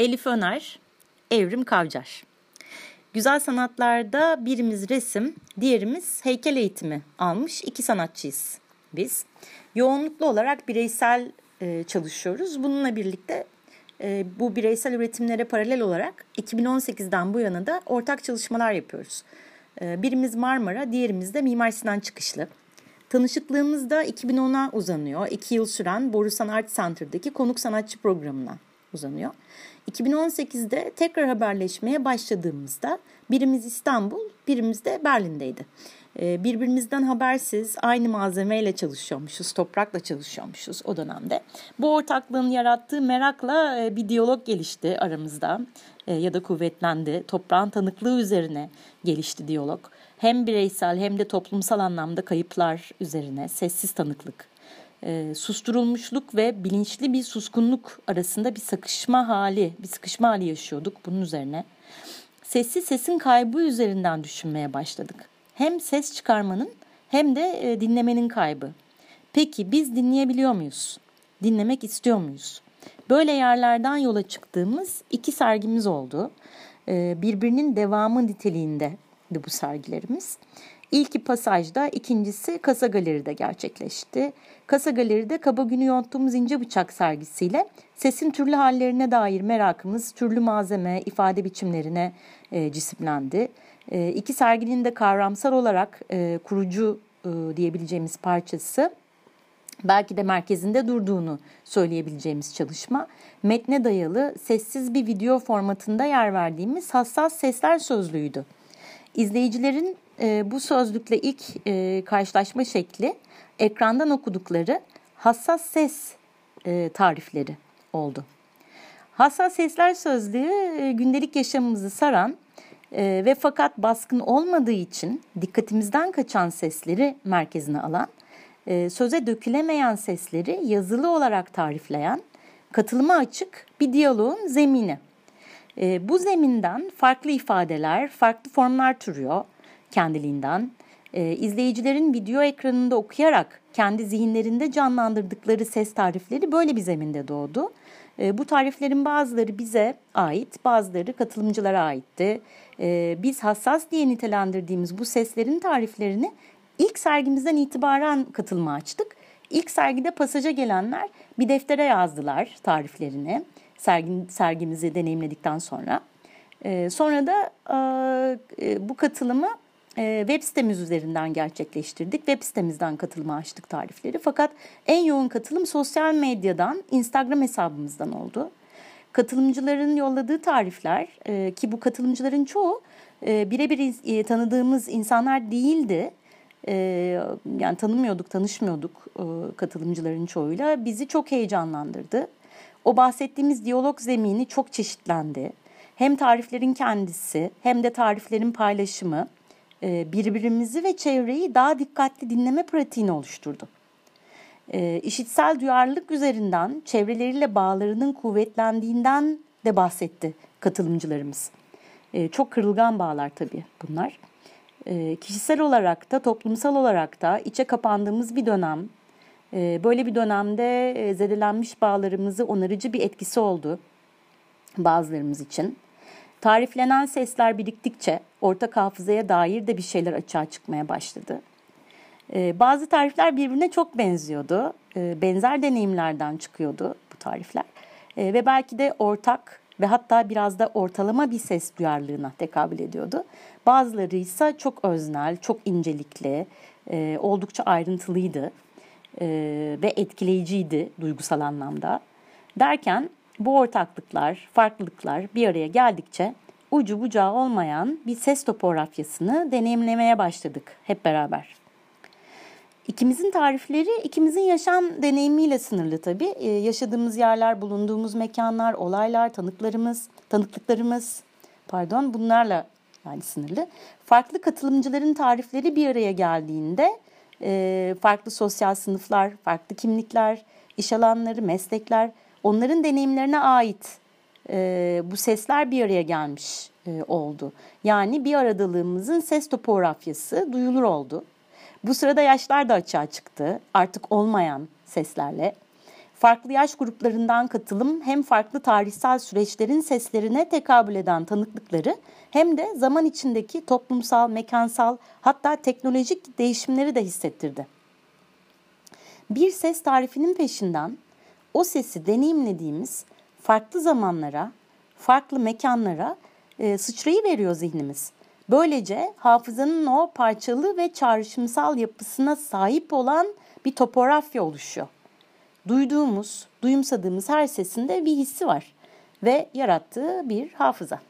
Elif Öner, Evrim Kavcar. Güzel sanatlarda birimiz resim, diğerimiz heykel eğitimi almış iki sanatçıyız biz. Yoğunluklu olarak bireysel e, çalışıyoruz. Bununla birlikte e, bu bireysel üretimlere paralel olarak 2018'den bu yana da ortak çalışmalar yapıyoruz. E, birimiz Marmara, diğerimiz de Mimar Sinan çıkışlı. Tanışıklığımız da 2010'a uzanıyor. İki yıl süren Borusan Art Center'daki konuk sanatçı programına uzanıyor. 2018'de tekrar haberleşmeye başladığımızda birimiz İstanbul, birimiz de Berlin'deydi. Ee, birbirimizden habersiz aynı malzemeyle çalışıyormuşuz, toprakla çalışıyormuşuz o dönemde. Bu ortaklığın yarattığı merakla e, bir diyalog gelişti aramızda e, ya da kuvvetlendi. Toprağın tanıklığı üzerine gelişti diyalog. Hem bireysel hem de toplumsal anlamda kayıplar üzerine sessiz tanıklık e, susturulmuşluk ve bilinçli bir suskunluk arasında bir sıkışma hali, bir sıkışma hali yaşıyorduk bunun üzerine. Sessiz sesin kaybı üzerinden düşünmeye başladık. Hem ses çıkarmanın hem de e, dinlemenin kaybı. Peki biz dinleyebiliyor muyuz? Dinlemek istiyor muyuz? Böyle yerlerden yola çıktığımız iki sergimiz oldu. E, birbirinin devamı niteliğinde de bu sergilerimiz. İlki pasajda, ikincisi Kasa Galeri'de gerçekleşti. Kasa Galeri'de Kaba Günü Yonttuğumuz ince Bıçak sergisiyle sesin türlü hallerine dair merakımız türlü malzeme, ifade biçimlerine e, cisimlendi. E, iki serginin de kavramsal olarak e, kurucu e, diyebileceğimiz parçası belki de merkezinde durduğunu söyleyebileceğimiz çalışma metne dayalı sessiz bir video formatında yer verdiğimiz hassas sesler sözlüğüydü. İzleyicilerin e, bu sözlükle ilk e, karşılaşma şekli ekrandan okudukları hassas ses e, tarifleri oldu. Hassas sesler sözlüğü e, gündelik yaşamımızı saran e, ve fakat baskın olmadığı için dikkatimizden kaçan sesleri merkezine alan, e, söze dökülemeyen sesleri yazılı olarak tarifleyen, katılıma açık bir diyaloğun zemini. E, bu zeminden farklı ifadeler, farklı formlar türüyor kendiliğinden. E, izleyicilerin video ekranında okuyarak kendi zihinlerinde canlandırdıkları ses tarifleri böyle bir zeminde doğdu. E, bu tariflerin bazıları bize ait, bazıları katılımcılara aitti. E, biz hassas diye nitelendirdiğimiz bu seslerin tariflerini ilk sergimizden itibaren katılma açtık. İlk sergide pasaja gelenler bir deftere yazdılar tariflerini sergin, sergimizi deneyimledikten sonra. E, sonra da e, bu katılımı e, web sitemiz üzerinden gerçekleştirdik. Web sitemizden katılıma açtık tarifleri. Fakat en yoğun katılım sosyal medyadan, Instagram hesabımızdan oldu. Katılımcıların yolladığı tarifler e, ki bu katılımcıların çoğu e, birebir e, tanıdığımız insanlar değildi. E, yani tanımıyorduk, tanışmıyorduk e, katılımcıların çoğuyla. Bizi çok heyecanlandırdı. O bahsettiğimiz diyalog zemini çok çeşitlendi. Hem tariflerin kendisi hem de tariflerin paylaşımı e, birbirimizi ve çevreyi daha dikkatli dinleme pratiğini oluşturdu. E, işitsel duyarlılık üzerinden çevreleriyle bağlarının kuvvetlendiğinden de bahsetti katılımcılarımız. E, çok kırılgan bağlar tabii bunlar. Kişisel olarak da toplumsal olarak da içe kapandığımız bir dönem. Böyle bir dönemde zedelenmiş bağlarımızı onarıcı bir etkisi oldu bazılarımız için. Tariflenen sesler biriktikçe ortak hafızaya dair de bir şeyler açığa çıkmaya başladı. Ee, bazı tarifler birbirine çok benziyordu. Ee, benzer deneyimlerden çıkıyordu bu tarifler. Ee, ve belki de ortak ve hatta biraz da ortalama bir ses duyarlılığına tekabül ediyordu. Bazıları ise çok öznel, çok incelikli, e, oldukça ayrıntılıydı e, ve etkileyiciydi duygusal anlamda. Derken bu ortaklıklar, farklılıklar bir araya geldikçe ucu bucağı olmayan bir ses topografyasını deneyimlemeye başladık hep beraber. İkimizin tarifleri ikimizin yaşam deneyimiyle sınırlı tabii. Ee, yaşadığımız yerler, bulunduğumuz mekanlar, olaylar, tanıklarımız, tanıklıklarımız pardon bunlarla yani sınırlı. Farklı katılımcıların tarifleri bir araya geldiğinde e, farklı sosyal sınıflar, farklı kimlikler, iş alanları, meslekler onların deneyimlerine ait e, bu sesler bir araya gelmiş e, oldu. Yani bir aradalığımızın ses topografyası duyulur oldu. Bu sırada yaşlar da açığa çıktı artık olmayan seslerle. Farklı yaş gruplarından katılım hem farklı tarihsel süreçlerin seslerine tekabül eden tanıklıkları hem de zaman içindeki toplumsal, mekansal hatta teknolojik değişimleri de hissettirdi. Bir ses tarifinin peşinden o sesi deneyimlediğimiz farklı zamanlara, farklı mekanlara e, sıçrayı veriyor zihnimiz. Böylece hafızanın o parçalı ve çağrışımsal yapısına sahip olan bir topografya oluşuyor. Duyduğumuz, duyumsadığımız her sesinde bir hissi var ve yarattığı bir hafıza.